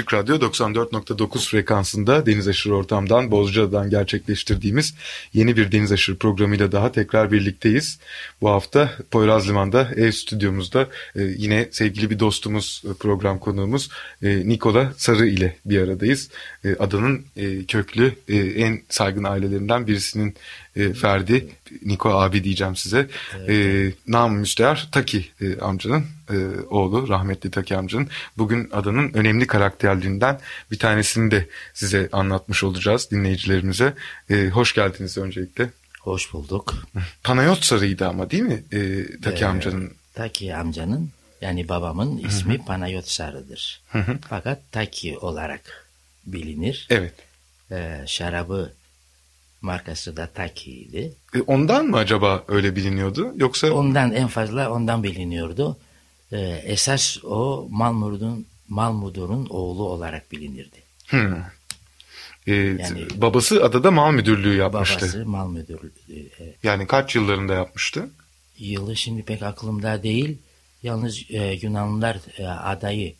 Açık Radyo 94.9 frekansında Deniz Aşırı Ortam'dan Bozcaada'dan gerçekleştirdiğimiz yeni bir Deniz Aşırı programıyla daha tekrar birlikteyiz. Bu hafta Poyraz Liman'da ev stüdyomuzda e, yine sevgili bir dostumuz e, program konuğumuz e, Nikola Sarı ile bir aradayız. E, adanın e, köklü e, en saygın ailelerinden birisinin e, Ferdi, Niko abi diyeceğim size. Evet. E, Nam Müstehar Taki e, amcanın e, oğlu, rahmetli Taki amcanın. Bugün adanın önemli karakterlerinden bir tanesini de size anlatmış olacağız dinleyicilerimize. E, hoş geldiniz öncelikle. Hoş bulduk. Panayot Sarı'ydı ama değil mi e, Taki ee, amcanın? Taki amcanın yani babamın ismi Hı-hı. Panayot Sarı'dır. Hı-hı. Fakat Taki olarak bilinir. Evet. Ee, şarabı markası da Taki'ydi. E ondan mı acaba öyle biliniyordu yoksa? Ondan en fazla ondan biliniyordu. Ee, esas o Malmudur'un Malmudur'un oğlu olarak bilinirdi. Hmm. Ee, yani, babası adada mal müdürlüğü yapmıştı. Babası mal müdürlüğü. Evet. Yani kaç yıllarında yapmıştı? Yılı şimdi pek aklımda değil. Yalnız e, Yunanlılar e, adayı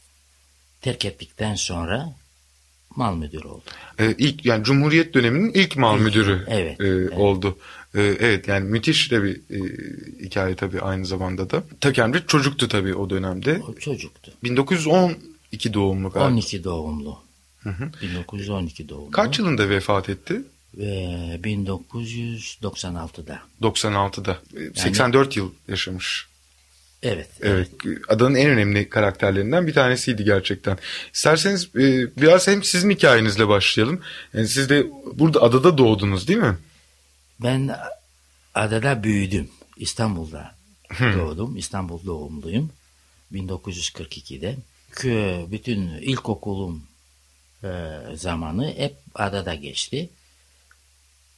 terk ettikten sonra mal müdürü oldu. Ee, ilk yani Cumhuriyet döneminin ilk mal ilk, müdürü evet, e, evet. oldu. E, evet yani müthiş de bir e, hikaye tabii aynı zamanda da. Takemci çocuktu tabii o dönemde. O çocuktu. 1912 doğumlu galiba. 12 doğumlu. Hı hı. 1912 doğumlu. Kaç yılında vefat etti? Ve 1996'da. 96'da. Yani, 84 yıl yaşamış. Evet, evet. Evet. Adanın en önemli karakterlerinden bir tanesiydi gerçekten. İsterseniz e, biraz hem sizin hikayenizle başlayalım. Yani siz de burada adada doğdunuz değil mi? Ben adada büyüdüm. İstanbul'da doğdum. İstanbul doğumluyum. 1942'de. Bütün ilkokulum e, zamanı hep adada geçti.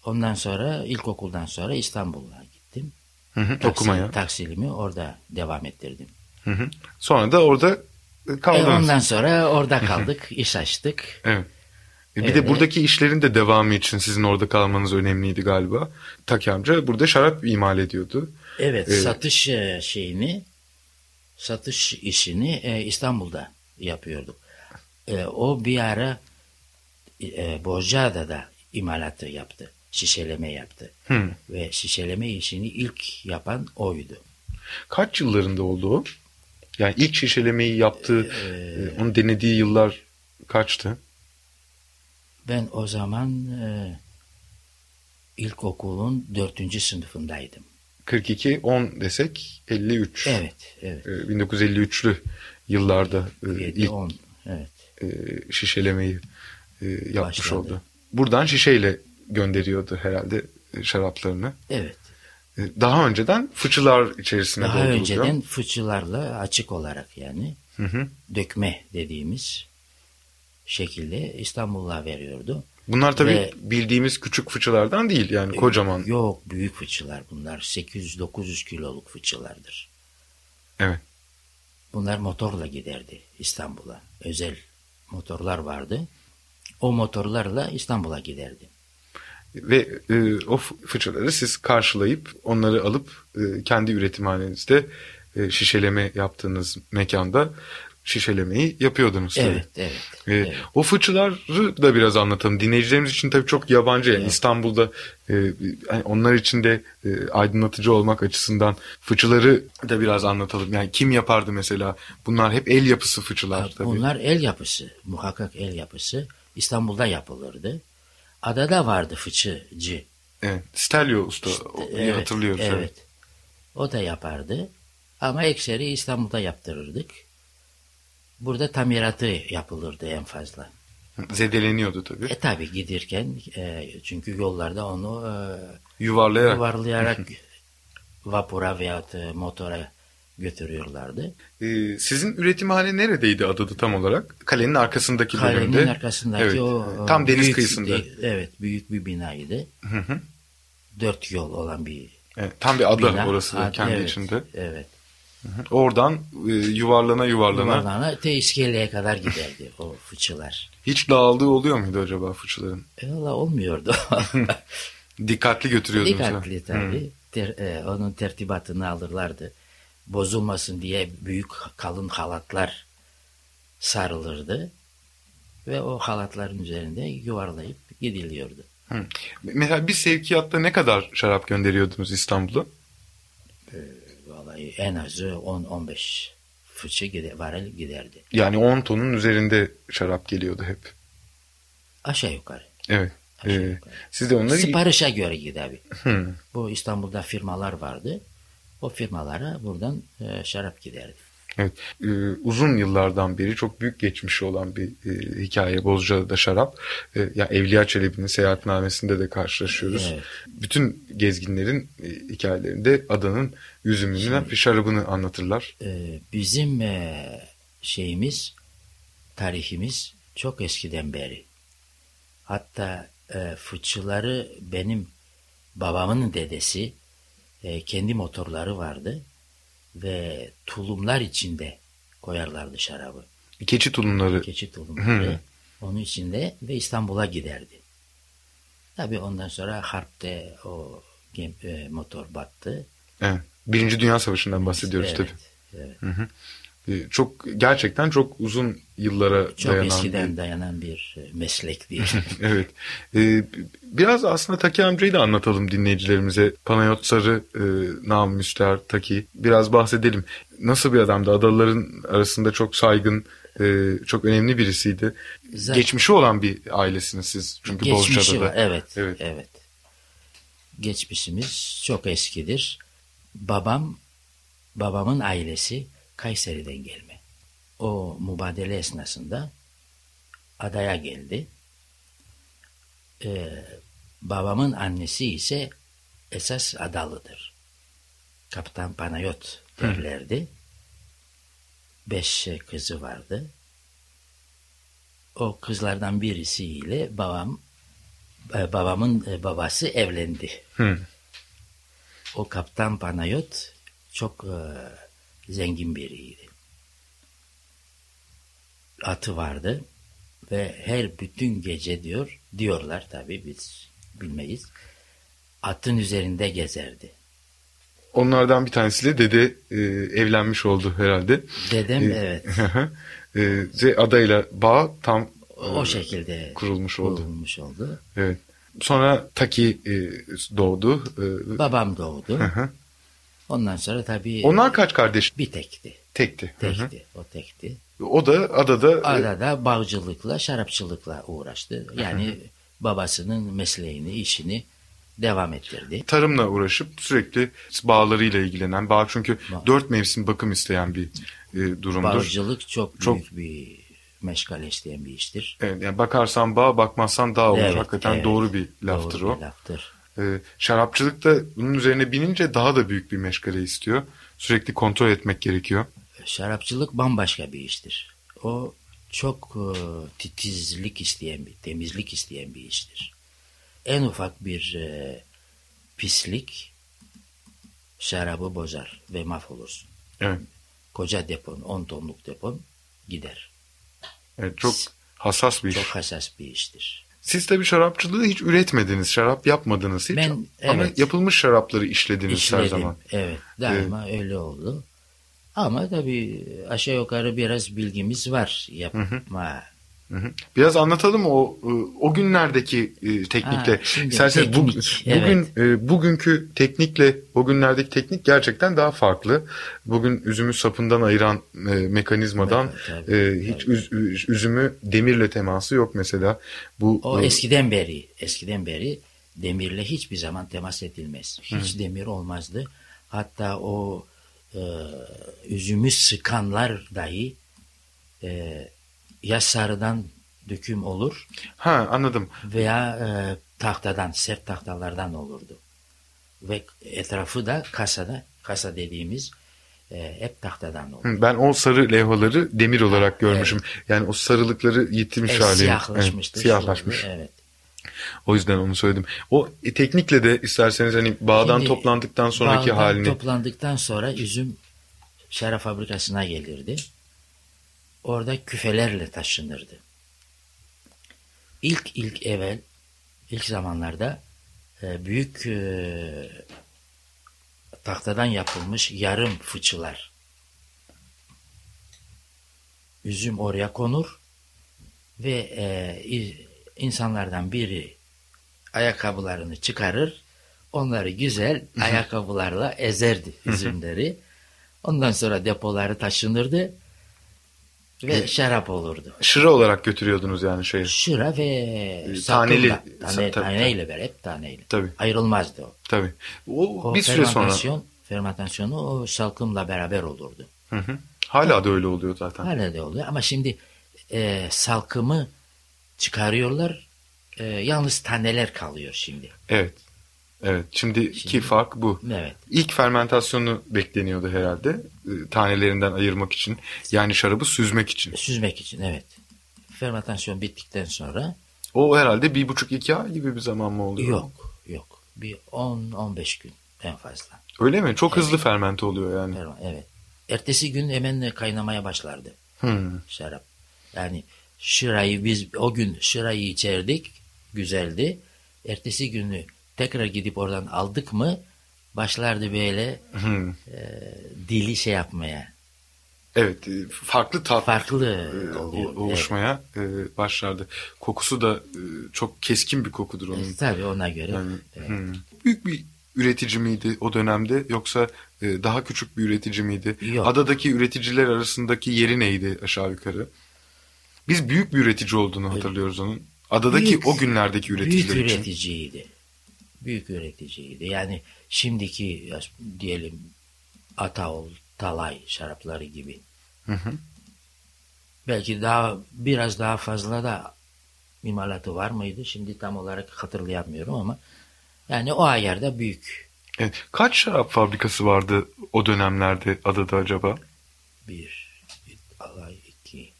Ondan sonra ilkokuldan sonra İstanbul'a gittim. Hı hı, Taksil, okumaya. Taksilimi orada devam ettirdim. Hı hı. Sonra da orada kaldınız. E ondan sonra orada kaldık, iş açtık. Evet. E bir evet. de buradaki işlerin de devamı için sizin orada kalmanız önemliydi galiba. Taki amca burada şarap imal ediyordu. Evet, ee, satış e, şeyini, satış işini e, İstanbul'da yapıyorduk. O bir ara Bozcaada'da imalatı yaptı şişeleme yaptı. Hmm. Ve şişeleme işini ilk yapan oydu. Kaç yıllarında oldu o? Yani ilk şişelemeyi yaptığı, ee, onu denediği yıllar kaçtı? Ben o zaman e, ilkokulun dördüncü sınıfındaydım. 42, 10 desek 53. Evet, evet. E, 1953'lü yıllarda e, 7, ilk 10, evet. e, şişelemeyi e, yapmış Başladı. oldu. Buradan şişeyle gönderiyordu herhalde e, şaraplarını. Evet. E, daha önceden fıçılar içerisine Daha önceden fıçılarla açık olarak yani hı hı. dökme dediğimiz şekilde İstanbul'a veriyordu. Bunlar tabii Ve, bildiğimiz küçük fıçılardan değil yani kocaman. Yok büyük fıçılar bunlar 800-900 kiloluk fıçılardır. Evet. Bunlar motorla giderdi İstanbul'a. Özel motorlar vardı. O motorlarla İstanbul'a giderdi. Ve e, o fıçıları siz karşılayıp onları alıp e, kendi üretimhanenizde e, şişeleme yaptığınız mekanda şişelemeyi yapıyordunuz. Evet, tabii. evet, ee, evet. O fıçıları da biraz anlatalım. Dinleyicilerimiz için tabii çok yabancı. Yani evet. İstanbul'da e, yani onlar için de e, aydınlatıcı olmak açısından fıçıları da biraz anlatalım. Yani kim yapardı mesela? Bunlar hep el yapısı fıçılar tabii. Bunlar el yapısı. Muhakkak el yapısı. İstanbul'da yapılırdı. Adada vardı fıçıcı. Evet. Stelio usta. İşte, evet, hatırlıyorum. Evet. evet. O da yapardı. Ama ekseri İstanbul'da yaptırırdık. Burada tamiratı yapılırdı en fazla. Zedeleniyordu tabii. E tabii giderken e, çünkü yollarda onu e, yuvarlayarak, yuvarlayarak vapura veya motora götürüyorlardı. Ee, sizin üretimhane neredeydi adada tam olarak? Kalenin arkasındaki Kalenin bölümde. arkasındaki Evet, o tam deniz büyük- kıyısında. Evet, büyük bir binaydı. Hı hı. Dört yol olan bir Evet, tam bir ada bina. orası Ad- kendi evet, içinde. Evet. Oradan e, yuvarlana yuvarlana Yuvarlana te iskeleye kadar giderdi o fıçılar. hiç dağıldığı oluyor muydu acaba fıçıların? E, valla olmuyordu. Dikkatli götürüyordunuz. Dikkatli tabii. Ter- e, onun tertibatını alırlardı. Bozulmasın diye büyük kalın halatlar sarılırdı. Ve o halatların üzerinde yuvarlayıp gidiliyordu. Hı. Mesela bir sevkiyatta ne kadar şarap gönderiyordunuz İstanbul'a? Vallahi en azı 10-15 fıçı gide, varil giderdi. Yani 10 tonun üzerinde şarap geliyordu hep. Aşağı yukarı. Evet. Aşağı Ee, yukarı. siz de onları... Siparişe göre giderdi. Hı. Bu İstanbul'da firmalar vardı. O firmalara buradan e, şarap giderdi. Evet. Ee, uzun yıllardan beri çok büyük geçmişi olan bir e, hikaye Bozcaada'da şarap. E, ya Evliya Çelebi'nin seyahatnamesinde de karşılaşıyoruz. Evet. Bütün gezginlerin e, hikayelerinde adanın üzümünü ve şarabını anlatırlar. E, bizim e, şeyimiz, tarihimiz çok eskiden beri. Hatta e, fıçıları benim babamın dedesi e, kendi motorları vardı ve tulumlar içinde koyarlardı şarabı. Keçi tulumları. Keçi tulumları Hı. onun içinde ve İstanbul'a giderdi. Tabii ondan sonra harpte o gem- e, motor battı. Evet. Birinci Dünya Savaşı'ndan bahsediyoruz Evet, tabii. evet. Çok gerçekten çok uzun yıllara Çok dayanan eskiden bir- dayanan bir e, meslek diye. evet. Ee, biraz aslında Taki amcayı da anlatalım dinleyicilerimize. Panayot Sarı, e, Nam Müster, Taki. Biraz bahsedelim. Nasıl bir adamdı? Adalıların arasında çok saygın, e, çok önemli birisiydi. Zaten- Geçmişi olan bir ailesiniz siz. Çünkü Geçmişi Bozcaada'da. var. Evet, Evet. evet. Geçmişimiz çok eskidir. Babam, babamın ailesi Kayseri'den gelme. O mübadele esnasında adaya geldi. Ee, babamın annesi ise esas adalıdır. Kaptan Panayot derlerdi. Beş kızı vardı. O kızlardan birisiyle babam e, babamın e, babası evlendi. Hı. O kaptan Panayot çok e, zengin biriydi. Atı vardı ve her bütün gece diyor diyorlar tabii biz bilmeyiz. Atın üzerinde gezerdi. Onlardan bir tanesiyle dede e, evlenmiş oldu herhalde. Dedem E, evet e, adayla bağ tam o e, şekilde kurulmuş oldu. kurulmuş oldu. Evet. Sonra Taki e, doğdu. E, Babam doğdu. hı hı. Ondan sonra tabii Onlar kaç kardeş? bir tekti. Tekti. Hı hı. Tekti. O tekti. O da adada e, Arada bağcılıkla, şarapçılıkla uğraştı. Yani babasının mesleğini, işini devam ettirdi. tarımla uğraşıp sürekli bağlarıyla ilgilenen, bağ çünkü Bağ. dört mevsim bakım isteyen bir e, durumdur. Bağcılık çok Çok- büyük bir meşgale isteyen bir iştir. Evet, yani bakarsan bağ, bakmazsan dağ olur. Evet, Hakikaten evet. doğru bir laftır Doğru o. bir laftır. E, şarapçılık da bunun üzerine binince daha da büyük bir meşgale istiyor. Sürekli kontrol etmek gerekiyor. Şarapçılık bambaşka bir iştir. O çok e, titizlik isteyen bir, temizlik isteyen bir iştir. En ufak bir e, pislik şarabı bozar ve mahvolursun. Evet. Koca depon, 10 tonluk depon gider. evet çok hassas bir iş. Çok hassas bir iştir. Siz tabii şarapçılığı hiç üretmediniz, şarap yapmadınız hiç. Ben, Ama evet. yapılmış şarapları işlediniz her İşledim. zaman. Evet, daima öyle oldu. Ama tabii aşağı yukarı biraz bilgimiz var yapma. Hı hı. Biraz anlatalım o e, o günlerdeki e, teknikle. İsterseniz bu- teknik, bugün e, bugünkü teknikle o günlerdeki teknik gerçekten daha farklı. Bugün üzümü sapından ayıran mekanizmadan Evet, tabii, e, hiç üz- üz- üzümü demirle teması yok mesela. Bu O eskiden beri, eskiden beri demirle hiçbir zaman temas edilmez. Hiç demir olmazdı. Hatta o e, üzümü sıkanlar dahi e, ya sarıdan döküm olur ha anladım. veya e, tahtadan, sert tahtalardan olurdu. Ve etrafı da kasada, kasa dediğimiz e, hep tahtadan olur. Hı, Ben o sarı levhaları demir olarak görmüşüm. Yani o sarılıkları yitirmiş E, hali. siyahlaşmıştır. Evet, siyahlaşmış. Evet. O yüzden onu söyledim. O e, teknikle de isterseniz hani bağdan Şimdi toplandıktan sonraki bağdan halini. toplandıktan sonra üzüm şarap fabrikasına gelirdi. Orada küfelerle taşınırdı. İlk ilk evvel ilk zamanlarda e, büyük e, tahtadan yapılmış yarım fıçılar. Üzüm oraya konur ve e, insanlardan biri ayakkabılarını çıkarır. Onları güzel ayakkabılarla ezerdi üzümleri. Ondan sonra depoları taşınırdı ve şarap olurdu. Şıra olarak götürüyordunuz yani şeyi. Şıra ve taneli- salkımla, tane, tabii, taneyle ver, hep taneyle. Tabii. Ayrılmazdı o. Tabii. O, O bir süre sonra. fermentasyon, fermentasyonu o salkımla beraber olurdu. Hı hı. Hala da öyle oluyor zaten. Hala da oluyor ama şimdi e, salkımı çıkarıyorlar. E, yalnız taneler kalıyor şimdi. Evet. Evet. Şimdiki Şimdi- fark bu. Evet. İlk fermentasyonu bekleniyordu herhalde. E, Tanelerinden ayırmak için. Yani şarabı süzmek için. Süzmek için evet. Fermentasyon bittikten sonra O herhalde bir buçuk iki ay gibi bir zaman mı oluyor? yok yok. Bir 10-15 gün en fazla. Öyle mi? Çok hızlı fermente oluyor yani. Evet. Ertesi gün hemen kaynamaya başlardı Hmm. şarap. Yani şırayı biz o gün şırayı içerdik. Güzeldi. Ertesi günü tekrar gidip oradan aldık mı başlardı böyle Hmm. e, dili şey yapmaya. Evet. e, Farklı tat Farklı e, oluşmaya e, başlardı. Kokusu da e, çok keskin bir kokudur onun. Evet. Tabii ona göre. Yani, evet. hmm. Büyük bir üretici miydi o dönemde yoksa e, daha küçük bir üretici miydi? Yok. Adadaki üreticiler arasındaki yeri neydi aşağı yukarı? Biz büyük bir üretici olduğunu hatırlıyoruz onun. Adadaki Büyük- o günlerdeki üreticiler Büyük için. üreticiydi. Büyük üreticiydi. Yani şimdiki diyelim Ataol, Talay şarapları gibi. Hı hı. Belki daha biraz daha fazla da imalatı var mıydı? Şimdi tam olarak hatırlayamıyorum ama yani o ayarda büyük Evet. Kaç şarap fabrikası vardı o dönemlerde adada acaba? bir, bir alay iki,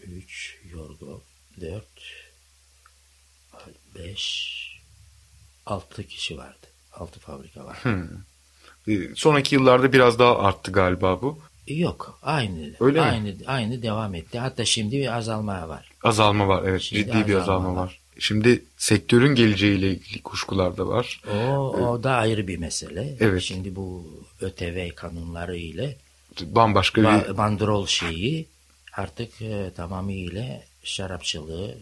üç, yorgo, dört, beş, altı kişi vardı. Altı fabrika var. Hmm. E, sonraki yıllarda biraz daha arttı galiba bu. Yok aynı Öyle mi? aynı aynı devam etti. Hatta şimdi bir azalma var. Azalma var evet Şimdi ciddi bir azalma azalma var. var. Şimdi sektörün geleceğiyle ilgili kuşkular da var. O, o da ayrı bir mesele. Evet. Şimdi bu ÖTV kanunları ile Bambaşka bir ba- bandrol şeyi artık e, tamamıyla şarapçılığı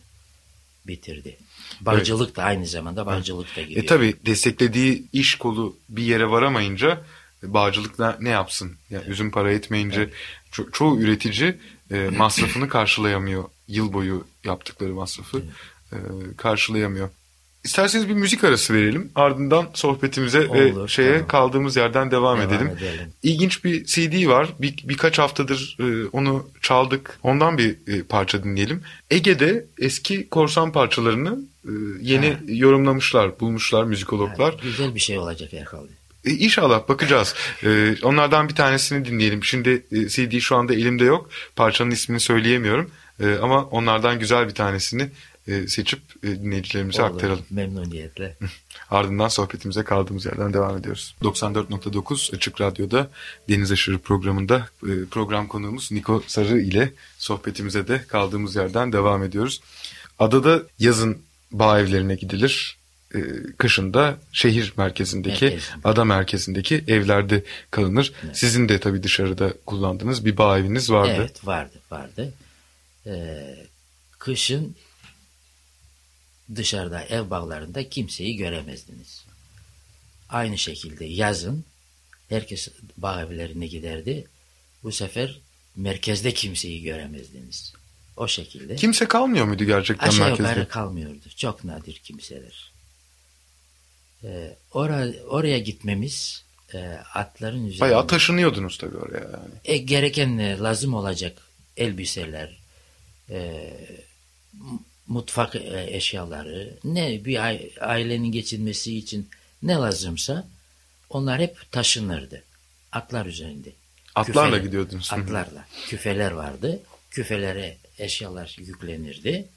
bitirdi. Balcılık da aynı zamanda balcılık da giriyor. E tabi desteklediği iş kolu bir yere varamayınca e, bağcılık da ne yapsın? Yani üzüm para etmeyince ço- çoğu üretici e, masrafını karşılayamıyor. Yıl boyu yaptıkları masrafı e, karşılayamıyor. İsterseniz bir müzik arası verelim. Ardından sohbetimize ve Olur, şeye tamam. kaldığımız yerden devam, Devam edelim. edelim. İlginç bir CD var. Bir, birkaç haftadır e, onu çaldık. Ondan bir e, parça dinleyelim. Ege'de eski korsan parçalarını e, yeni Ha. yorumlamışlar, bulmuşlar müzikologlar. Yani güzel bir şey olacak herhalde. E, İnşallah bakacağız. E, onlardan bir tanesini dinleyelim. Şimdi e, CD şu anda elimde yok. Parçanın ismini söyleyemiyorum. E, ama onlardan güzel bir tanesini e, seçip e, dinleyicilerimize Olur, aktaralım. Memnuniyetle. Ardından sohbetimize kaldığımız yerden devam ediyoruz. 94.9 Açık Radyo'da Deniz Aşırı programında e, program konuğumuz Niko Sarı ile sohbetimize de kaldığımız yerden devam ediyoruz. Adada yazın bağ evlerine gidilir. E, Kışın da şehir merkezindeki, Merkezinde. ada merkezindeki evlerde kalınır. Sizin de tabii dışarıda kullandığınız bir bağ eviniz vardı. Evet vardı vardı. Ee, kışın dışarıda ev bağlarında kimseyi göremezdiniz. Aynı şekilde yazın herkes bağ evlerine giderdi. Bu sefer merkezde kimseyi göremezdiniz. O şekilde. Kimse kalmıyor muydu gerçekten Aşağı merkezde? yukarı kalmıyordu. Çok nadir kimseler. Ee, ora, oraya gitmemiz e, atların üzerinde Bayağı taşınıyordunuz tabii oraya yani. e, gereken e, lazım olacak elbiseler, e, mutfak e, eşyaları, ne bir ai- ailenin geçinmesi için ne lazımsa onlar hep taşınırdı. Atlar üzerinde. Atlarla Küfeler- gidiyordunuz. Atlarla. Küfeler vardı. Küfelere eşyalar yüklenirdi.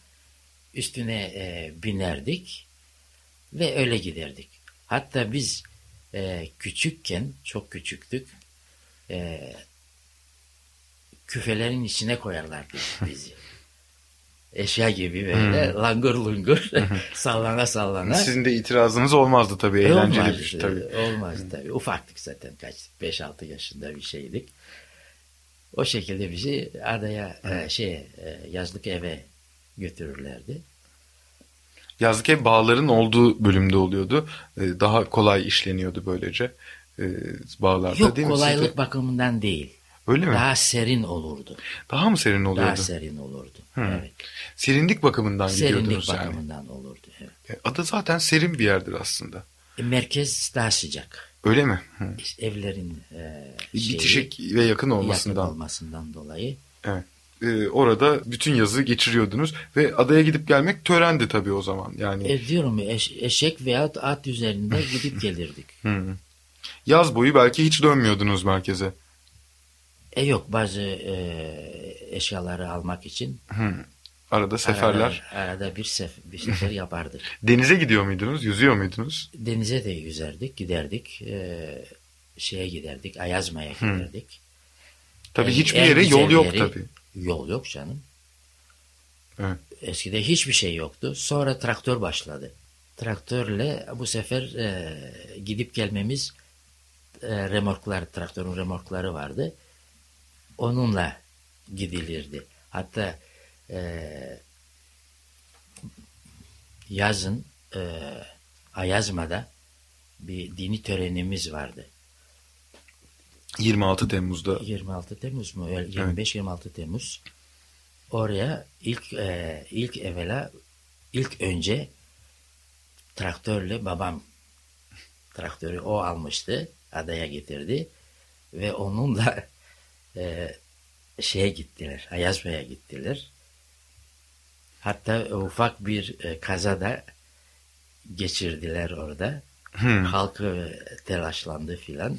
Üstüne e, binerdik ve öyle giderdik. Hatta biz e, küçükken, çok küçüktük, e, küfelerin içine koyarlardı bizi. Eşya gibi böyle langır lungur sallana sallana. Sizin de itirazınız olmazdı tabii. E, Eğlenceli olmaz, bir şey tabii. e, Olmaz tabii. Ufaktık zaten kaç 5-6 yaşında bir şeydik. O şekilde bizi adaya e, şey e, yazlık eve götürürlerdi. Yazlık ev bağların olduğu bölümde oluyordu. Ee, Daha kolay işleniyordu böylece e, bağlarda Yok değil mi? kolaylık Sizde- bakımından değil. Öyle mi? Daha, Daha serin olurdu. mı serin oluyordu? Daha serin olurdu. Hı. Evet. Serinlik bakımından Serinlik gidiyordunuz yani. bakımından olurdu. Evet. E, Ada zaten serin bir yerdir aslında. E, merkez daha sıcak. Öyle mi? Hı. İşte evlerin e, şeyi, Bitişik ve yakın olmasından. yakın olmasından dolayı. Evet. Ee, orada bütün yazı geçiriyordunuz ve adaya gidip gelmek törendi tabii o zaman. Yani E, diyorum eş- eşek veya at üzerinde gidip gelirdik. hı. yaz boyu belki hiç dönmüyordunuz merkeze. E yok bazı e, eşyaları almak için Hı. Arada seferler. arada, arada bir, sef, bir sefer yapardık. Denize gidiyor muydunuz? Yüzüyor muydunuz? Denize de yüzerdik, giderdik. E, şeye giderdik, Ayazma'ya giderdik. Tabii En- hiçbir yere yol yok yeri- tabii. Yol yok canım. Evet. Eskide hiçbir şey yoktu. Sonra traktör başladı. Traktörle bu sefer e, gidip gelmemiz e, remorklar, traktörün remorkları vardı. Onunla gidilirdi. Hatta e, yazın e, Ayazma'da bir dini törenimiz vardı. 26 Temmuz'da 26 Temmuz mu? Öyle 25-26 Temmuz. Oraya ilk e, ilk evvela ilk önce traktörle babam traktörü o almıştı. Adaya getirdi. Ve onunla e, şeye gittiler. Ayazma'ya gittiler. Hatta ufak bir e, kazada geçirdiler orada. Hmm. Halk e, telaşlandı filan.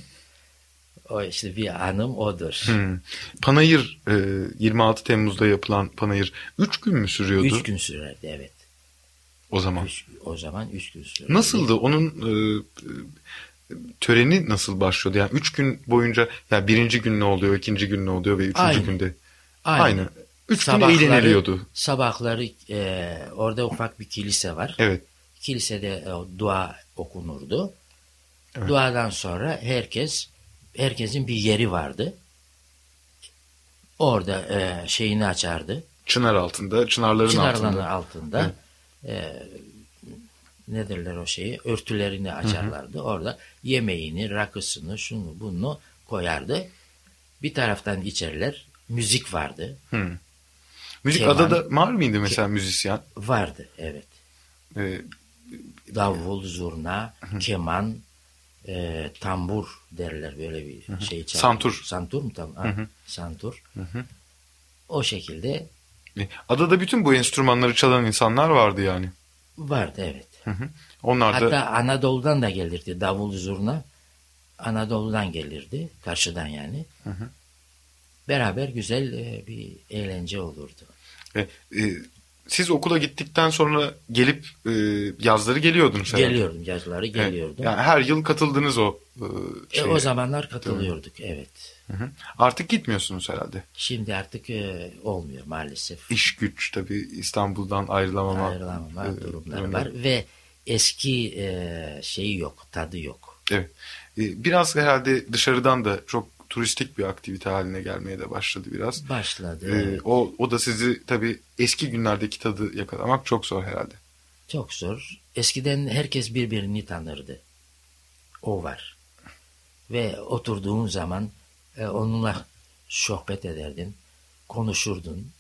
O işte bir anım odur. Hmm. Panayır e, 26 Temmuz'da yapılan panayır 3 gün mü sürüyordu Üç gün sürerdi evet. o zaman? Üç, o zaman üç gün sürerdi. Nasıldı onun e, töreni nasıl başlıyordu? Yani 3 gün boyunca yani birinci gün ne oluyor, ikinci gün ne oluyor ve üçüncü Aynı. günde Aynı. aynı. 3 gün Sabahları- eğleniliyordu. Sabahları e, orada ufak bir kilise var. Evet. Kilisede e, dua okunurdu. Evet. Duadan sonra herkes herkesin bir yeri vardı. Orada e, şeyini açardı. Çınar altında, çınarların Çınarların altında. altında e, ne derler o şeyi örtülerini açarlardı. Orada yemeğini, rakısını, şunu bunu koyardı. Bir taraftan içerler. Müzik vardı. Hı. Müzik Keman. adada var mıydı mesela müzisyen? Vardı evet. E, Davul, zurna, keman, e, tambur derler böyle bir şey çalar. Santur. Santur mu tam? Ha, Santur. O şekilde e, adada bütün bu enstrümanları çalan insanlar vardı yani. vardı evet. Hı hı. Onlar da Hatta Anadolu'dan da gelirdi davul zurna. Anadolu'dan gelirdi. Karşıdan yani. Beraber güzel e, bir eğlence olurdu. E, e, siz okula gittikten sonra gelip e, yazları geliyordunuz herhalde. Geliyordum yazları Evet. geliyordum. Yani her yıl katıldınız o e, E, şeye. o zamanlar katılıyorduk evet. Hı hı. Artık gitmiyorsunuz herhalde. Şimdi artık e, olmuyor maalesef. İş güç tabii İstanbul'dan ayrılamama. Ayrılamama e, durumları var ve eski e, şeyi yok, tadı yok. Evet. E, biraz herhalde dışarıdan da çok turistik bir aktivite haline gelmeye de başladı biraz. Başladı. E, evet. o, o da sizi tabii eski günlerdeki tadı yakalamak çok zor herhalde. Çok zor. Eskiden herkes birbirini tanırdı. O var. Ve oturduğun zaman e, onunla sohbet ederdin, konuşurdun,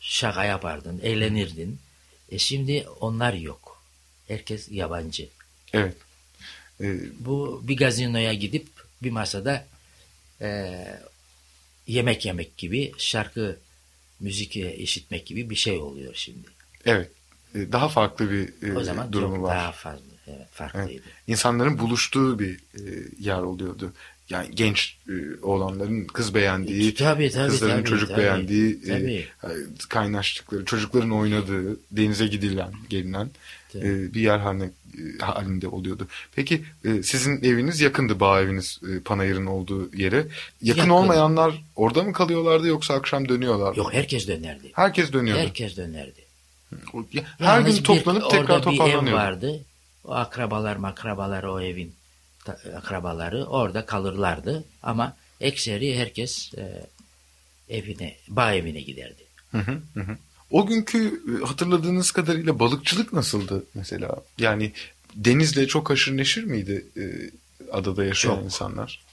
şaka yapardın, eğlenirdin. E şimdi onlar yok. Herkes yabancı. Evet. E, Bu bir gazinoya gidip bir masada e, yemek yemek gibi, şarkı, müzik işitmek gibi bir şey oluyor şimdi. evet. E, daha farklı bir e, O zaman durumu çok var. daha fazla, evet, farklıydı. İnsanların buluştuğu bir e, yer oluyordu. Yani genç e, oğlanların kız beğendiği, Tabii, tabii, kızların tabii, çocuk tabii, beğendiği, e, tabii. e, kaynaştıkları, çocukların oynadığı, denize gidilen, gelinen Tabii. e, bir yer haline e, halinde oluyordu. Peki e, sizin eviniz yakındı bağ eviniz e, Panayır'ın olduğu yere. Yakın, Yakın. olmayanlar orada mı kalıyorlardı yoksa akşam dönüyorlar mı? Yok herkes dönerdi. Herkes dönüyordu. Herkes dönerdi. Her Yalnız gün bir- toplanıp tekrar orada bir ev toparlanıyordu. vardı. O akrabalar makrabalar o evin akrabaları orada kalırlardı. Ama ekseri herkes e, evine, bağ evine giderdi. Hı hı, hı. O günkü e, hatırladığınız kadarıyla balıkçılık nasıldı mesela? Yani denizle çok haşır neşir miydi e, adada yaşayan Çok. insanlar?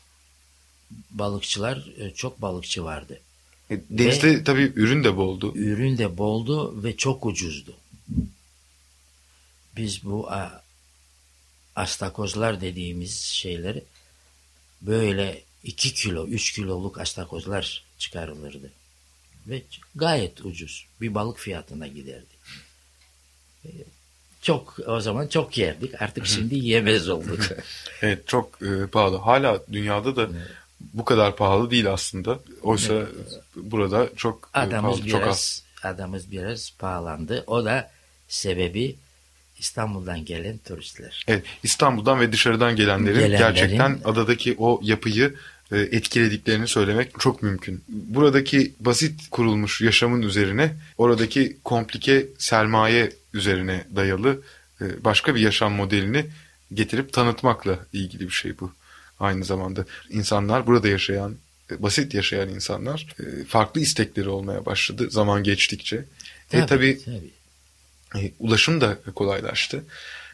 Balıkçılar e, çok balıkçı vardı. E, denizde tabii ürün de boldu. Ürün de boldu ve çok ucuzdu. Biz bu a, astakozlar dediğimiz şeyleri böyle 2 kilo, 3 kiloluk astakozlar çıkarılırdı. Ve gayet ucuz. Bir balık fiyatına giderdi. E, Çok o zaman çok yerdik. Artık şimdi yiyemez olduk. Evet çok e, pahalı. Hala dünyada da bu kadar pahalı değil aslında. Oysa burada çok e, Adamız pahalı, çok az. biraz adamız biraz pahalandı. O da sebebi İstanbul'dan gelen turistler. Evet, İstanbul'dan ve dışarıdan gelenlerin, Gelenlerin- gerçekten adadaki o yapıyı e, etkilediklerini söylemek çok mümkün. Buradaki basit kurulmuş yaşamın üzerine, oradaki komplike sermaye üzerine dayalı e, başka bir yaşam modelini getirip tanıtmakla ilgili bir şey bu. Aynı zamanda insanlar burada yaşayan, e, basit yaşayan insanlar farklı istekleri olmaya başladı zaman geçtikçe. E, tabii tabii. E, ulaşım da kolaylaştı.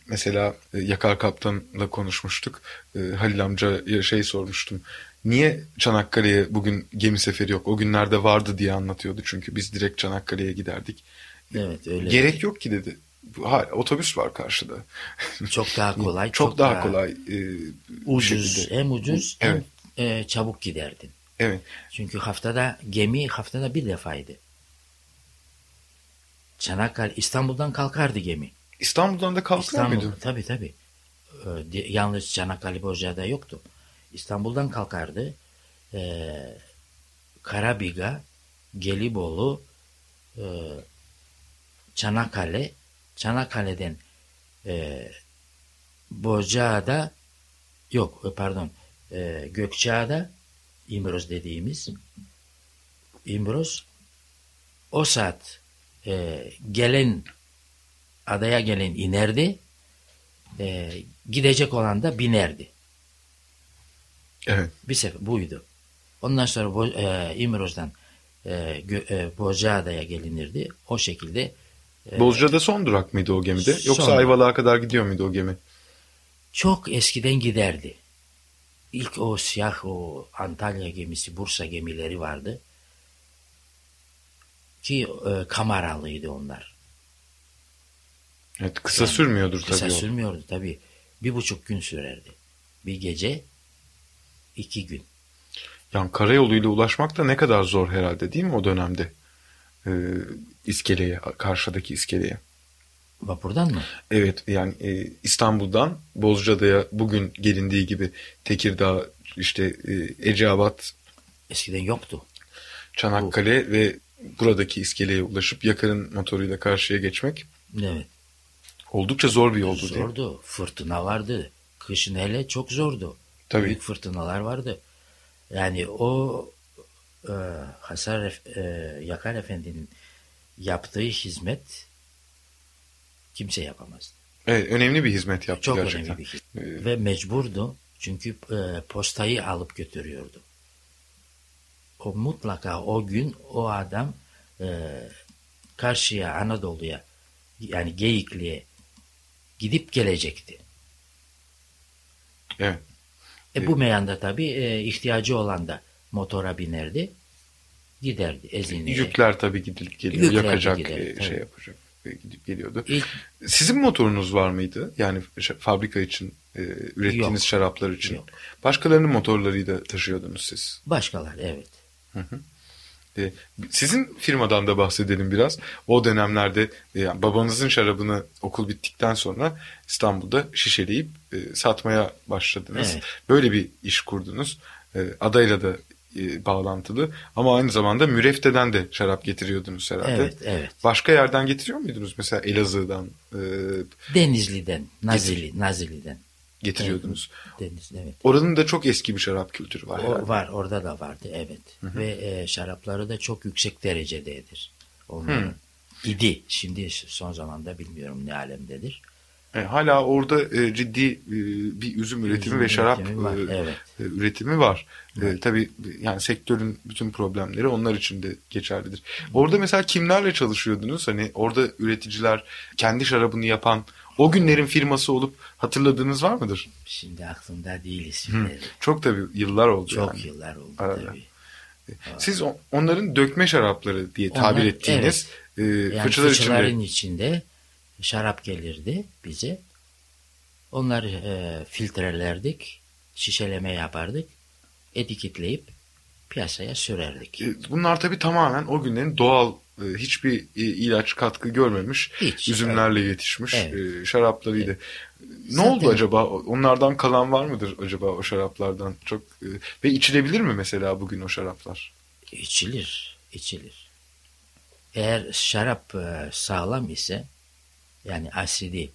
Mesela e, Yakar Kaptan'la konuşmuştuk. E, Halil amcaya şey sormuştum. Niye Çanakkale'ye bugün gemi seferi yok? O günlerde vardı diye anlatıyordu çünkü biz direkt Çanakkale'ye giderdik. Evet öyle. Gerek yok ki dedi. Ha, otobüs var karşıda. Çok daha kolay. çok, daha, kolay. e, Ucuz. şekilde. Hem ucuz Evet. hem e, çabuk giderdin. Evet. Çünkü haftada gemi haftada bir defaydı. Çanakkale İstanbul'dan kalkardı gemi. İstanbul'dan da kalkar İstanbul mıydı? tabii tabii. Ee, yalnız Çanakkale Bozcaada yoktu. İstanbul'dan kalkardı. Ee, Karabiga, Gelibolu, e, Çanakkale, Çanakkale'den e, Bozcaada yok e, pardon e, Gökçeada İmroz dediğimiz İmroz o saat e, gelen adaya gelen inerdi e, gidecek olan da binerdi. Evet. Bir sefer buydu. Ondan sonra Bo, e, İmroz'dan e, e, Bozcaada'ya gelinirdi. O şekilde e, Bozcaada son durak mıydı o gemide? Yoksa Son. Ayvalık'a kadar gidiyor muydu o gemi? çok eskiden giderdi. İlk o siyah o Antalya gemisi, Bursa gemileri vardı. Ki e, kameralıydı onlar. Evet, kısa Yani sürmüyordur Kısa tabii o. sürmüyordu tabii. Bir buçuk gün sürerdi. Bir gece, iki gün. Yani karayoluyla ulaşmak da ne kadar zor herhalde değil mi o dönemde? Ee, iskeleye, karşıdaki iskeleye. Vapurdan mı? Evet yani e, İstanbul'dan Bozcaada'ya bugün gelindiği gibi Tekirdağ, işte e, Eceabat, Eskiden yoktu. Çanakkale ve buradaki iskeleye ulaşıp yakarın motoruyla karşıya geçmek Evet. oldukça zor bir yoldu değil mi? Zordu. Fırtına vardı. Kışın hele çok zordu. Tabii. Büyük fırtınalar vardı. Yani o e, Hasan e, Yakar Efendi'nin yaptığı hizmet kimse yapamazdı. Evet, önemli bir hizmet yaptı Çok gerçekten. önemli bir hizmet. Ee, Ve mecburdu. Çünkü e, postayı alıp götürüyordu. Mutlaka o gün o adam e, karşıya Anadolu'ya yani Geyikli'ye gidip gelecekti. Evet. E bu meyanda tabii e, ihtiyacı olan da motora binerdi. Giderdi Ezine'ye. Yükler tabii gidip geliyor, Yükler yakacak, gider, e, şey yapacak, e, gidip geliyordu. İlk Sizin motorunuz var mıydı? Yani fabrika için, e, ürettiğiniz Yok. şaraplar için. Yok. Başkalarının motorlarıyla taşıyordunuz siz. başkalar evet. E, sizin firmadan da bahsedelim biraz. O dönemlerde e, yani babanızın şarabını okul bittikten sonra İstanbul'da şişeleyip e, satmaya başladınız. Evet. Böyle bir iş kurdunuz. E, adayla da e, bağlantılı ama aynı zamanda mürefteden de şarap getiriyordunuz herhalde. Evet, evet. Başka yerden getiriyor muydunuz? Mesela Elazığ'dan e, Denizli'den, Nazilli, Nazilli'den. Getiriyordunuz. Deniz, evet. Oranın da çok eski bir şarap kültürü var herhalde. O var, orada da vardı, evet. Ve e, şarapları da çok yüksek derecededir. Onların. İdi. Şimdi son zamanda bilmiyorum ne alemdedir. E, hala orada e, ciddi e, bir üzüm üretimi Üzüm ve şarap üretimi var, e, evet. e, üretimi var. E, tabii yani sektörün bütün problemleri onlar için de geçerlidir. Orada mesela kimlerle çalışıyordunuz? Hani orada üreticiler kendi şarabını yapan o günlerin firması olup hatırladığınız var mıdır? Şimdi aklımda değil isimleri. Çok tabii yıllar oldu Çok yani. yıllar oldu Arada. tabii. Siz o- onların dökme şarapları diye tabir Onlar- ettiğiniz e, Yani fıçılar fıçıların içinde içinde şarap gelirdi bize. Onları e, filtrelerdik, şişeleme yapardık, etiketleyip piyasaya sürerdik. E, Bunlar tabii tamamen o günlerin doğal e, hiçbir e, ilaç katkı görmemiş Hiç, üzümlerle yetişmiş Evet. e, şaraplarıydı. Ne Zaten- oldu acaba? Onlardan kalan var mıdır acaba o şaraplardan? Çok e, ve içilebilir mi mesela bugün o şaraplar? İçilir, içilir. Eğer şarap sağlam ise, yani asidi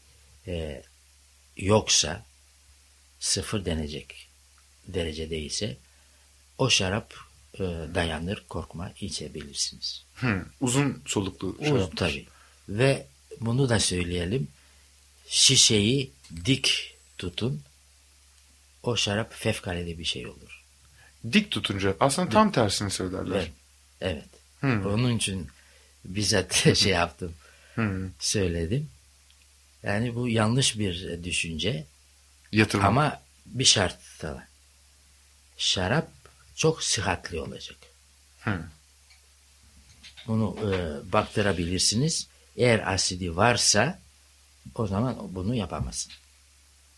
e, yoksa, sıfır denecek derecede ise, o şarap e, dayanır, korkma, içebilirsiniz. Hı, uzun soluklu şarap. tabii. Ve bunu da söyleyelim, şişeyi dik tutun, o şarap fevkalade bir şey olur. Dik tutunca aslında tam tersini söylerler. Evet. Evet. Hı, Onun için bizzat şey yaptım, hı. söyledim. Yani bu yanlış bir düşünce Yatırım. ama bir şartla. Şarap çok sıhhatli olacak. Hı. Bunu e, baktırabilirsiniz. Eğer asidi varsa o zaman bunu yapamazsın.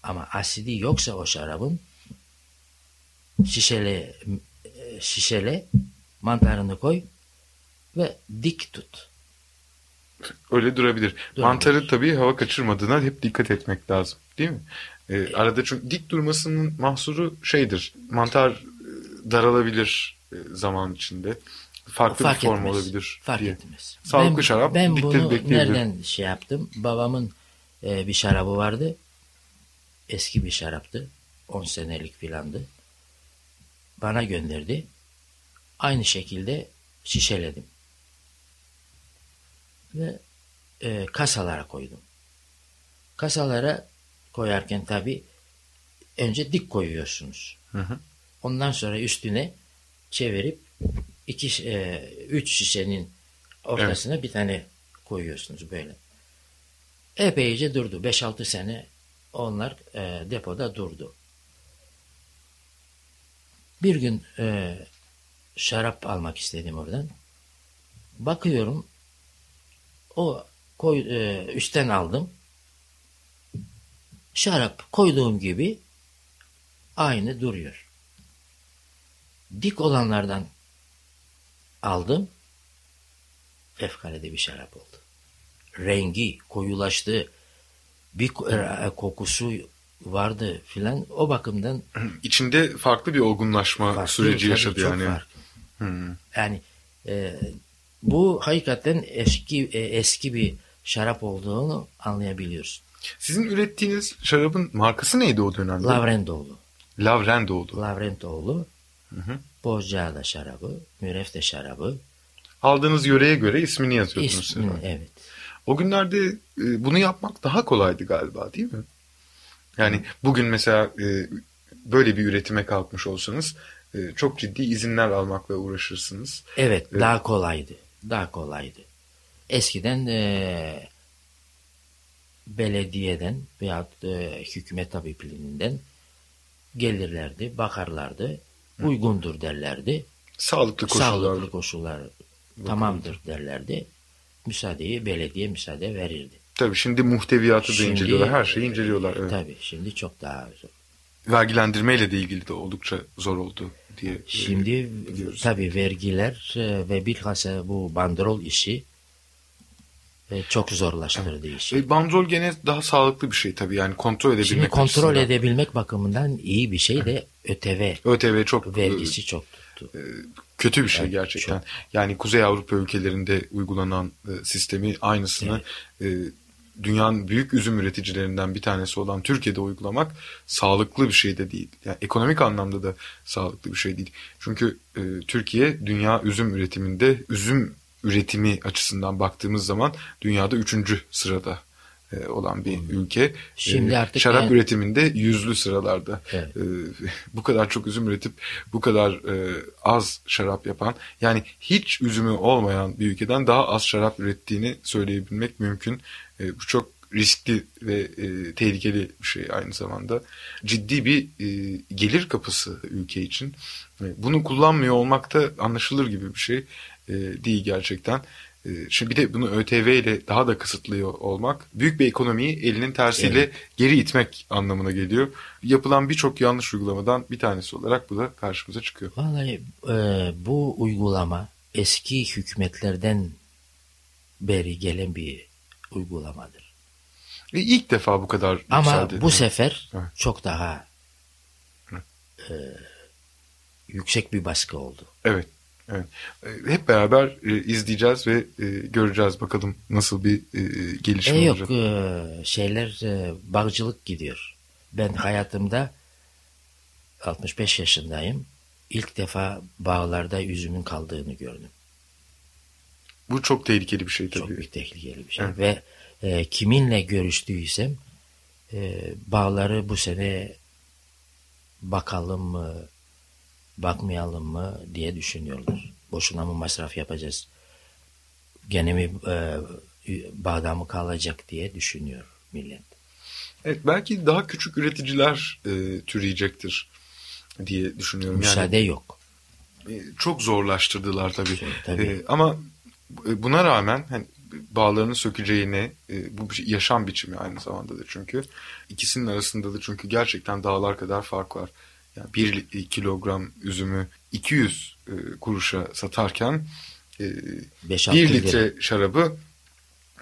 Ama asidi yoksa o şarabın şişele e, şişele mantarını koy ve dik tut. Öyle durabilir. Mantarı tabii hava kaçırmadığına hep dikkat etmek lazım. Değil mi? Ee, arada çünkü dik durmasının mahsuru şeydir. Mantar daralabilir e, zaman içinde. Farklı Fark bir form etmez. olabilir Fark diye. etmez. Sağlıklı ben, şarap Ben bunu nereden şey yaptım? Babamın e, bir şarabı vardı. Eski bir şaraptı. 10 senelik filandı. Bana gönderdi. Aynı şekilde şişeledim. Ve e, kasalara koydum. Kasalara koyarken tabi önce dik koyuyorsunuz. Hı hı. Ondan sonra üstüne çevirip iki e, üç şişenin ortasına bir tane koyuyorsunuz böyle. Epeyce durdu. 5-6 sene onlar e, depoda durdu. Bir gün e, şarap almak istedim oradan. Bakıyorum o koy, e, üstten aldım. Şarap koyduğum gibi aynı duruyor. Dik olanlardan aldım. Fevkalade bir şarap oldu. Rengi koyulaştı. Bir ko- e, kokusu vardı filan. O bakımdan İçinde farklı bir olgunlaşma farklı, süreci yaşadı yani. farklı. Hı. Yani e, bu hakikaten eski e, eski bir şarap olduğunu anlayabiliyoruz. Sizin ürettiğiniz şarabın markası neydi o dönemde? Lavrendoğlu. Lavrendoğlu. Lavrentoğlu. Hı. Bozcaada şarabı, Mürefte şarabı. Aldığınız yöreye göre ismini yazıyordunuz. İsmini, herhalde. evet. O günlerde e, bunu yapmak daha kolaydı galiba değil mi? Yani bugün mesela e, böyle bir üretime kalkmış olsanız e, çok ciddi izinler almakla uğraşırsınız. Evet, Evet. daha kolaydı. Daha kolaydı. Eskiden e, belediyeden veyahut e, hükümet tabipliğinden gelirlerdi, bakarlardı. Uygundur derlerdi. Sağlıklı koşullar. Sağlıklı koşullar tamamdır derlerdi. Müsaadeyi belediye müsaade verirdi. Tabii şimdi muhteviyatı da Şimdi- inceliyorlar. Her şeyi inceliyorlar. Evet. Tabii şimdi çok daha zor. Vergilendirmeyle de ilgili de oldukça zor oldu diye e, Şimdi biliyoruz. tabii vergiler e, ve bilhassa bu bandrol işi çok zorlaştırdı işi. E, bandrol gene daha sağlıklı bir şey tabii yani kontrol edebilmek Şimdi kontrol açısından. edebilmek bakımından iyi bir şey de ÖTV ÖTV çok e, vergisi çok tuttu. kötü bir şey Evet, gerçekten. Yani Kuzey Avrupa ülkelerinde uygulanan e, sistemi aynısını e, dünyanın büyük üzüm üreticilerinden bir tanesi olan Türkiye'de uygulamak sağlıklı bir şey de değil. Yani ekonomik anlamda da sağlıklı bir şey değil. Çünkü e, Türkiye dünya üzüm üretiminde üzüm üretimi açısından baktığımız zaman dünyada üçüncü sırada e, olan bir ülke. Şimdi E, artık şarap en- üretiminde yüzlü sıralarda. Evet. E, bu kadar çok üzüm üretip bu kadar az şarap yapan yani hiç üzümü olmayan bir ülkeden daha az şarap ürettiğini söyleyebilmek mümkün. Bu çok riskli ve e, tehlikeli bir şey aynı zamanda. Ciddi bir e, gelir kapısı ülke için. E, bunu kullanmıyor olmak da anlaşılır gibi bir şey e, değil gerçekten. E, Şimdi bir de bunu ÖTV ile daha da kısıtlıyor olmak büyük bir ekonomiyi elinin tersiyle Evet. geri itmek anlamına geliyor. Yapılan birçok yanlış uygulamadan bir tanesi olarak bu da karşımıza çıkıyor. Vallahi e, bu uygulama eski hükümetlerden beri gelen bir uygulamadır. Ve ilk defa bu kadar Ama bu sefer Evet. çok daha e, yüksek bir baskı oldu. Evet. Evet. E, Hep beraber e, izleyeceğiz ve e, göreceğiz bakalım nasıl bir e, gelişme E olacak. yok e, şeyler e, bağcılık gidiyor. Ben hayatımda 65 yaşındayım. İlk defa bağlarda üzümün kaldığını gördüm. Bu çok tehlikeli bir şey tabii. Çok bir tehlikeli bir şey. Evet. Ve e, kiminle görüştüysem e, bağları bu sene bakalım mı bakmayalım mı diye düşünüyorlar. Boşuna mı masraf yapacağız? Gene mi e, bağda mı kalacak diye düşünüyor millet. Evet, belki daha küçük üreticiler e, türeyecektir diye düşünüyorum. Yani Müsaade yok. e, çok zorlaştırdılar tabii. Şey, tabii. E, ama e, buna rağmen hani bağlarının sökeceğine e, bu bir yaşam biçimi aynı zamanda da çünkü ikisinin arasında da çünkü gerçekten dağlar kadar fark var. Yani bir kilogram üzümü 200 e, kuruşa satarken e, 5-6 1 lira. litre şarabı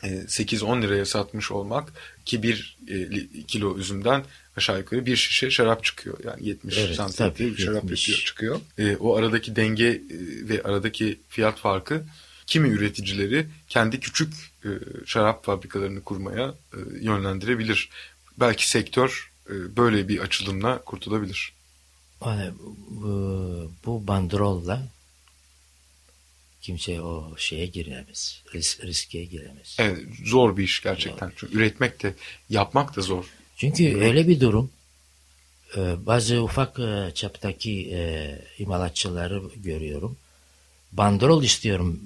e, 8-10 liraya satmış olmak ki bir e, kilo üzümden aşağı yukarı bir şişe şarap çıkıyor. Yani 70 Evet, tabii, bir şarap 70. yapıyor, çıkıyor. E, o aradaki denge e, ve aradaki fiyat farkı kimi üreticileri kendi küçük e, şarap fabrikalarını kurmaya e, yönlendirebilir. Belki sektör e, böyle bir açılımla kurtulabilir. Bu, bu bandrolla kimse o şeye giremez. Ris, riske giremez. Evet, zor bir iş gerçekten. Çünkü üretmek de yapmak da zor. Çünkü öyle bir durum e, bazı ufak e, çaptaki e, imalatçıları görüyorum. Bandrol istiyorum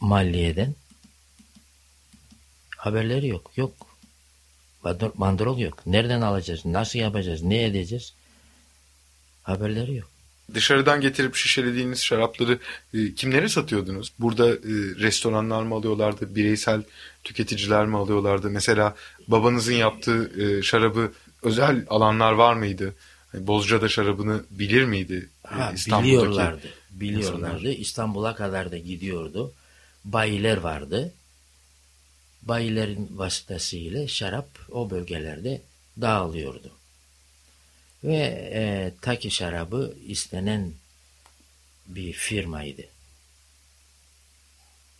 malliyeden. Haberleri yok. Yok. Bandrol, yok. Nereden alacağız? Nasıl yapacağız? Ne edeceğiz? Haberleri yok. Dışarıdan getirip şişelediğiniz şarapları e, kimlere satıyordunuz? Burada e, restoranlar mı alıyorlardı, bireysel tüketiciler mi alıyorlardı? Mesela babanızın yaptığı e, şarabı özel alanlar var mıydı? Hani Bozcaada şarabını bilir miydi? e, Ha, İstanbul'daki biliyorlardı. Biliyorlardı. İstanbul'a kadar da gidiyordu. Bayiler vardı. Bayilerin vasıtasıyla şarap o bölgelerde dağılıyordu. Ve e, Taki şarabı istenen bir firmaydı.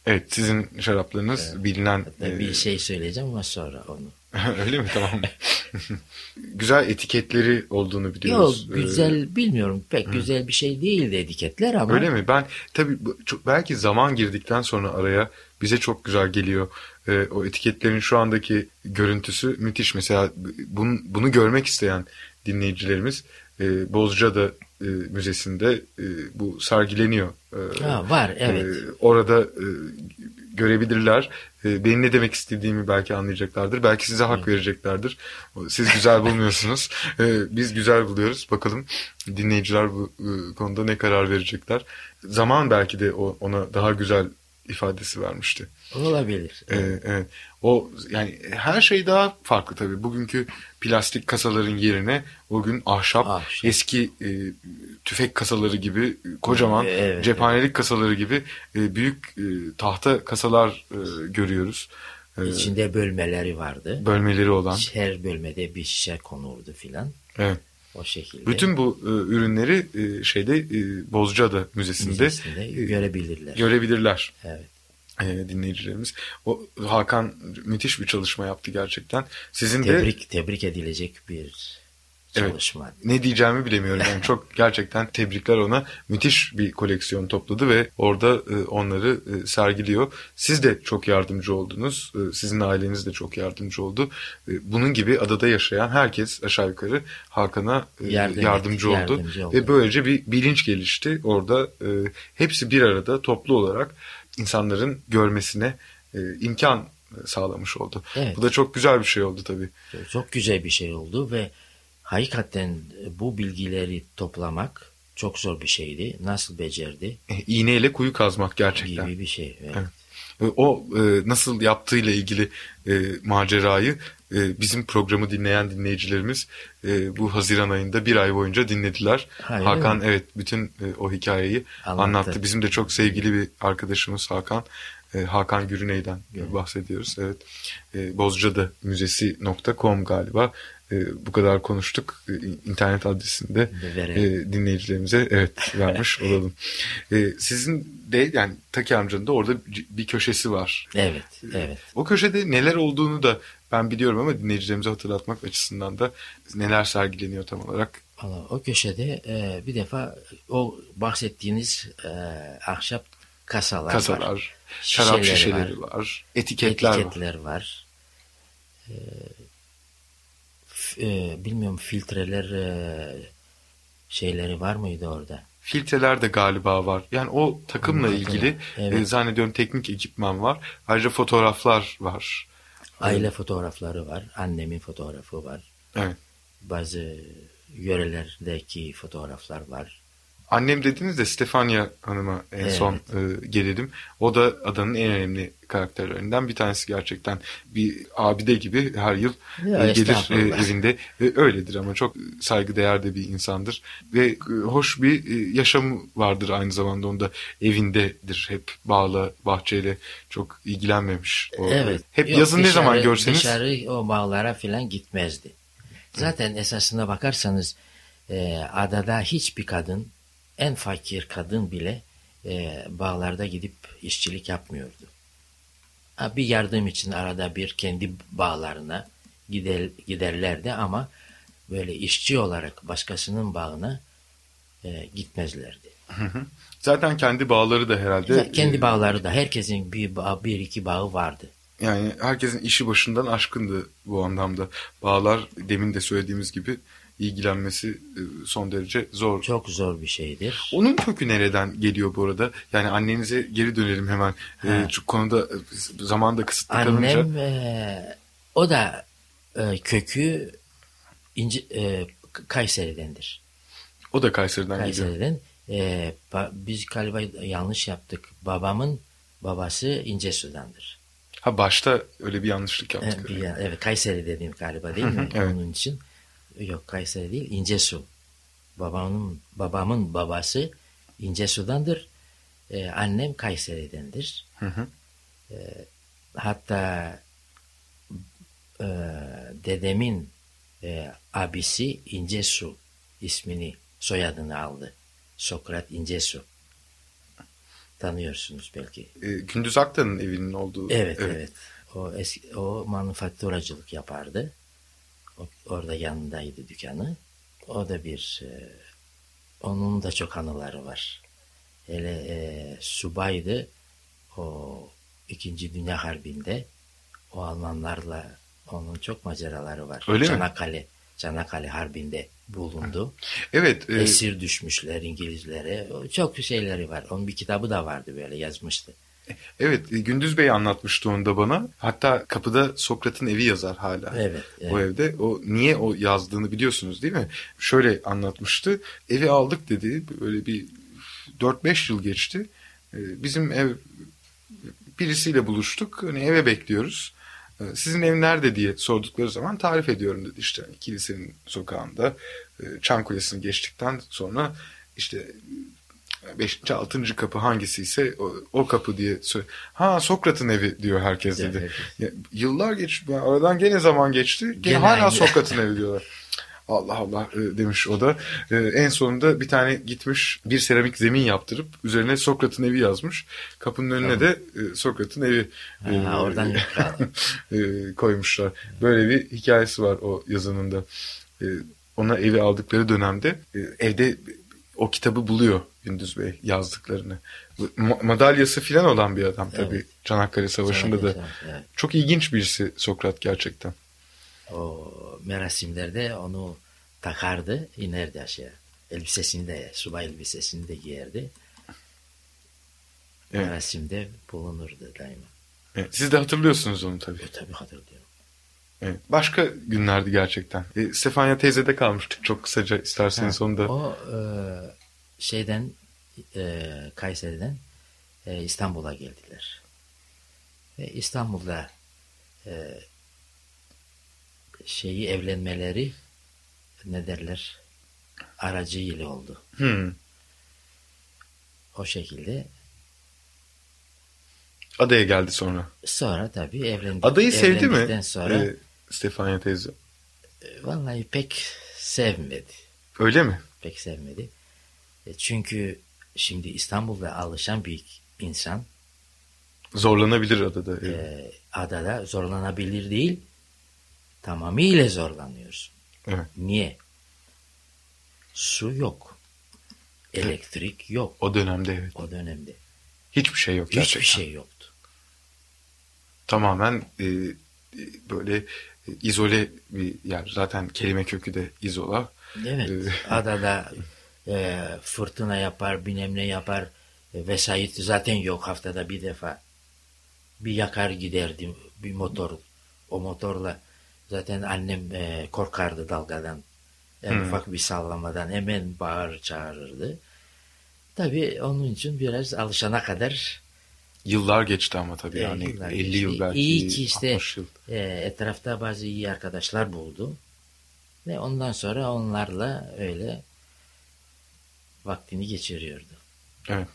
Evet, sizin şaraplarınız bilinen Hatta e, bir şey söyleyeceğim ama sonra onu. öyle mi? Tamam. güzel etiketleri olduğunu Yok biliyoruz. E, güzel bilmiyorum. Pek güzel bir şey değildi etiketler ama. Öyle mi? Ben tabii çok, belki zaman girdikten sonra araya bize çok güzel geliyor. Ee, o etiketlerin şu andaki görüntüsü müthiş. Mesela bunu, bunu görmek isteyen dinleyicilerimiz e, Bozcaada e, Müzesi'nde e, bu sergileniyor. E, Ha, var evet. e, orada e, görebilirler. E, benim ne demek istediğimi belki anlayacaklardır. Belki size hak vereceklerdir. Siz güzel bulmuyorsunuz. E, biz güzel buluyoruz. Bakalım dinleyiciler bu e, konuda ne karar verecekler. Zaman belki de ona daha güzel ifadesi vermişti. Olabilir. Ee, evet. O yani her şey daha farklı tabii. Bugünkü plastik kasaların yerine o gün ahşap, Ahşap. eski e, tüfek kasaları gibi e, kocaman Evet, cephanelik kasaları gibi e, büyük e, tahta kasalar e, görüyoruz. E, İçinde bölmeleri vardı. bölmeleri olan. Her bölmede bir şişe konurdu filan. Evet. O şekilde. Bütün bu e, ürünleri e, şeyde e, Bozcaada Müzesi'nde, müzesinde e, görebilirler. görebilirler evet. E, dinleyicilerimiz. O Hakan müthiş bir çalışma yaptı gerçekten. Sizin de Tebrik tebrik edilecek bir Evet. çalışma. ne diyeceğimi bilemiyorum. Yani çok gerçekten tebrikler ona. Müthiş bir koleksiyon topladı ve orada e, onları e, sergiliyor. Siz de çok yardımcı oldunuz. E, Sizin aileniz de çok yardımcı oldu. E, Bunun gibi adada yaşayan herkes aşağı yukarı Hakan'a e, Yardım yardımcı oldu. yardımcı oldu. Ve böylece bir bilinç gelişti. Orada e, hepsi bir arada toplu olarak insanların görmesine e, imkan sağlamış oldu. Evet. Bu da çok güzel bir şey oldu tabii. Çok güzel bir şey oldu ve hakikaten bu bilgileri toplamak çok zor bir şeydi. Nasıl becerdi E, İğneyle kuyu kazmak gerçekten. gibi bir şey. Evet. Evet. O e, nasıl yaptığıyla ilgili e, macerayı e, bizim programı dinleyen dinleyicilerimiz e, bu Haziran ayında bir ay boyunca dinlediler. Ha, öyle Hakan mi? evet bütün e, o hikayeyi Anlattı. anlattı. Bizim de çok sevgili bir arkadaşımız Hakan. E, Hakan Gürüney'den Evet. bahsediyoruz. Evet. E, Bozcaada Müzesi.com galiba. E, bu kadar konuştuk. E, internet adresinde Verelim. e, dinleyicilerimize evet vermiş olalım. E, sizin de yani Taki amcanın da orada bir- köşesi var. Evet, evet. O köşede neler olduğunu da ben biliyorum ama dinleyicilerimize hatırlatmak açısından da neler sergileniyor tam olarak. Valla o köşede e, bir defa o bahsettiğiniz e, ahşap kasalar, var. Kasalar, şarap Şişeleri şişeleri var, etiketler, var. etiketler var. Ee, f- e, bilmiyorum filtreler e, şeyleri var mıydı orada? Filtreler de galiba var. Yani o takımla Anladım. ilgili Evet. e, zannediyorum teknik ekipman var. Ayrıca fotoğraflar var. Aile fotoğrafları var. Annemin fotoğrafı var. Evet. Bazı yörelerdeki fotoğraflar var. Annem dediniz de Stefania Hanım'a en Evet. son e, gelelim. O da adanın en önemli karakterlerinden bir tanesi gerçekten. Bir abide gibi her yıl Ya, e, gelir e, evinde. E, öyledir ama çok saygıdeğer de bir insandır. Ve e, hoş bir e, yaşamı vardır aynı zamanda onda evindedir. Hep bağla, bahçeyle çok ilgilenmemiş. O, Evet. Hep Yok, yazın ne dışarı- zaman görseniz Dışarı o bağlara filan gitmezdi. Zaten esasına bakarsanız e, adada hiçbir kadın, en fakir kadın bile e, bağlarda gidip işçilik yapmıyordu. Ha, bir yardım için arada bir kendi bağlarına gider, giderlerdi ama böyle işçi olarak başkasının bağına e, gitmezlerdi. zaten kendi bağları da herhalde. Ya, kendi e, bağları da herkesin bir, bağ, bir iki bağı vardı. Yani herkesin işi başından aşkındı bu anlamda. Bağlar demin de söylediğimiz gibi ilgilenmesi e, son derece zor. Çok zor bir şeydir. Onun kökü nereden geliyor bu arada? Yani annenize geri dönelim hemen. E, Ha. Şu konuda e, zamanda kısıtlı kalınca. Annem e, o da e, kökü İnci, e, Kayseri'dendir. O da Kayseri'den geliyor. Kayseri'den. E, ba- biz galiba yanlış yaptık. Babamın babası İncesu'dandır. Ha başta öyle bir yanlışlık E, yaptık. bir yan- evet Kayseri dediğim galiba değil mi? Evet. Onun için yok Kayseri değil İncesu. Babamın babamın babası İncesu'dandır. E, annem Kayseri'dendir. Hı hı. Hatta e, dedemin e, abisi İncesu ismini soyadını aldı. Sokrat İncesu. Tanıyorsunuz belki. E, Gündüz Aktan'ın evinin olduğu. Evet evet. O eski o manufakturacılık yapardı. Orada yanındaydı dükkanı. O da bir e, onun da çok anıları var. Hele e, subaydı. O İkinci Dünya Harbi'nde o Almanlarla onun çok maceraları var. Öyle mi? Çanakkale, Çanakkale Harbi'nde bulundu. Evet. e, Esir düşmüşler İngilizlere. Çok şeyleri var. Onun bir kitabı da vardı böyle yazmıştı. Evet, e, Gündüz Bey anlatmıştı onu da bana. Hatta kapıda Sokrat'ın evi yazar hala. Evet, evet. O evde. O niye o yazdığını biliyorsunuz değil mi? Şöyle anlatmıştı. Evi aldık dedi. Böyle bir 4-5 yıl geçti. E, Bizim ev birisiyle buluştuk. Hani eve bekliyoruz. E, Sizin ev nerede diye sordukları zaman tarif ediyorum dedi işte. Hani kilisenin sokağında Çan Kulesi'ni geçtikten sonra işte beşinci, altıncı kapı hangisi ise o, o kapı diye söyle. Ha Sokrat'ın evi diyor herkes dedi. Evet. Yıllar geçti. Aradan gene zaman geçti. Gene, hala. Sokrat'ın evi diyorlar. Allah Allah e, demiş o da. E, en sonunda bir tane gitmiş bir seramik zemin yaptırıp üzerine Sokrat'ın evi yazmış. Kapının önüne de e, Sokrat'ın evi Ha, oradan koymuşlar. Böyle bir hikayesi var o yazının da. Ona evi aldıkları dönemde evde o kitabı buluyor Gündüz Bey yazdıklarını. Madalyası filan olan bir adam tabii. Evet. Çanakkale Savaşı'nda da. Evet. Çok ilginç birisi Sokrat gerçekten. O merasimlerde onu takardı, inerdi aşağı. Elbisesini de, subay elbisesini de giyerdi. Evet. Merasimde bulunurdu daima. Evet, siz de hatırlıyorsunuz onu tabii. E, tabii hatırlıyorum. Evet. Başka günlerdi gerçekten. E, Stefania teyzede kalmıştık çok kısaca isterseniz Ha, onu da. O e, şeyden e, Kayseri'den e, İstanbul'a geldiler. Ve İstanbul'da e, şeyi evlenmeleri ne derler aracıyla oldu. Hmm. O şekilde Adaya geldi sonra. sonra tabii evlendik. Adayı sevdi mi? sonra E, Stefania teyze. e, vallahi pek sevmedi. Öyle mi? Pek sevmedi. E, çünkü şimdi İstanbul'da alışan bir insan Zorlanabilir adada. Evet. e, adada zorlanabilir değil, tamamıyla zorlanıyorsun. Evet. Niye? Su yok. Elektrik yok O dönemde evet. o dönemde. Hiçbir şey yok gerçekten. Hiçbir şey yoktu. Tamamen e, böyle izole bir yer. Zaten kelime kökü de izola. Evet. Ee, Adada e, fırtına yapar, bilmem ne yapar. E, vesait zaten yok haftada bir defa. Bir yakar giderdi bir motor. O motorla zaten annem e, korkardı dalgadan. En Hmm. ufak bir sallamadan hemen bağır çağırırdı. Tabii onun için biraz alışana kadar Yıllar geçti ama tabii e, yani yıllar 50 geçti. yıl belki İyi ki işte 60 yıl. e, etrafta bazı iyi arkadaşlar buldu. Ve ondan sonra onlarla öyle vaktini geçiriyordu. Evet.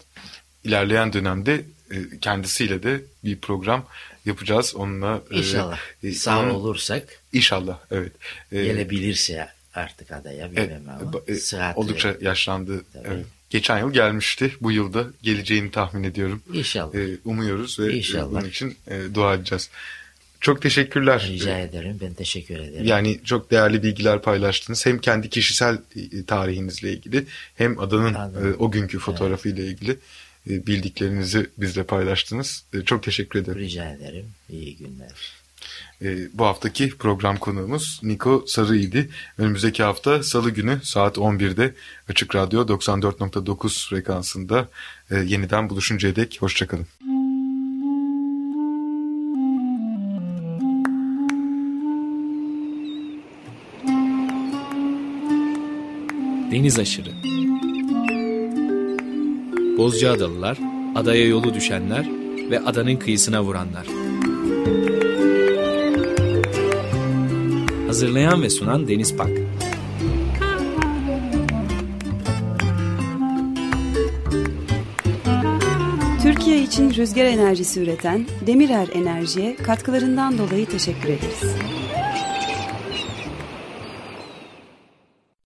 İlerleyen dönemde e, kendisiyle de bir program yapacağız. Onunla e, İnşallah. e, Sağ onun- olursak İnşallah evet. E, gelebilirse artık adaya bilmem ama ba- e, oldukça yaşlandı. Tabii. Evet. Geçen yıl gelmişti. Bu yılda geleceğini tahmin ediyorum. İnşallah. E, umuyoruz ve İnşallah. bunun için e, dua edeceğiz. Çok teşekkürler. Rica ederim. Ben teşekkür ederim. Yani çok değerli bilgiler paylaştınız. Hem kendi kişisel e, tarihinizle ilgili hem adanın Anladım. e, o günkü fotoğrafıyla ilgili e, bildiklerinizi bizle paylaştınız. Çok teşekkür ederim. Rica ederim. İyi günler. E, Bu haftaki program konuğumuz Niko Sarı'ydı. Önümüzdeki hafta Salı günü saat 11'de Açık Radyo 94.9 frekansında e, yeniden buluşuncaya dek hoşçakalın. Deniz aşırı. Bozcaadalılar, adaya yolu düşenler ve adanın kıyısına vuranlar. Hazırlayan ve sunan Deniz Pak. Türkiye için rüzgar enerjisi üreten Demirer Enerji'ye katkılarından dolayı teşekkür ederiz.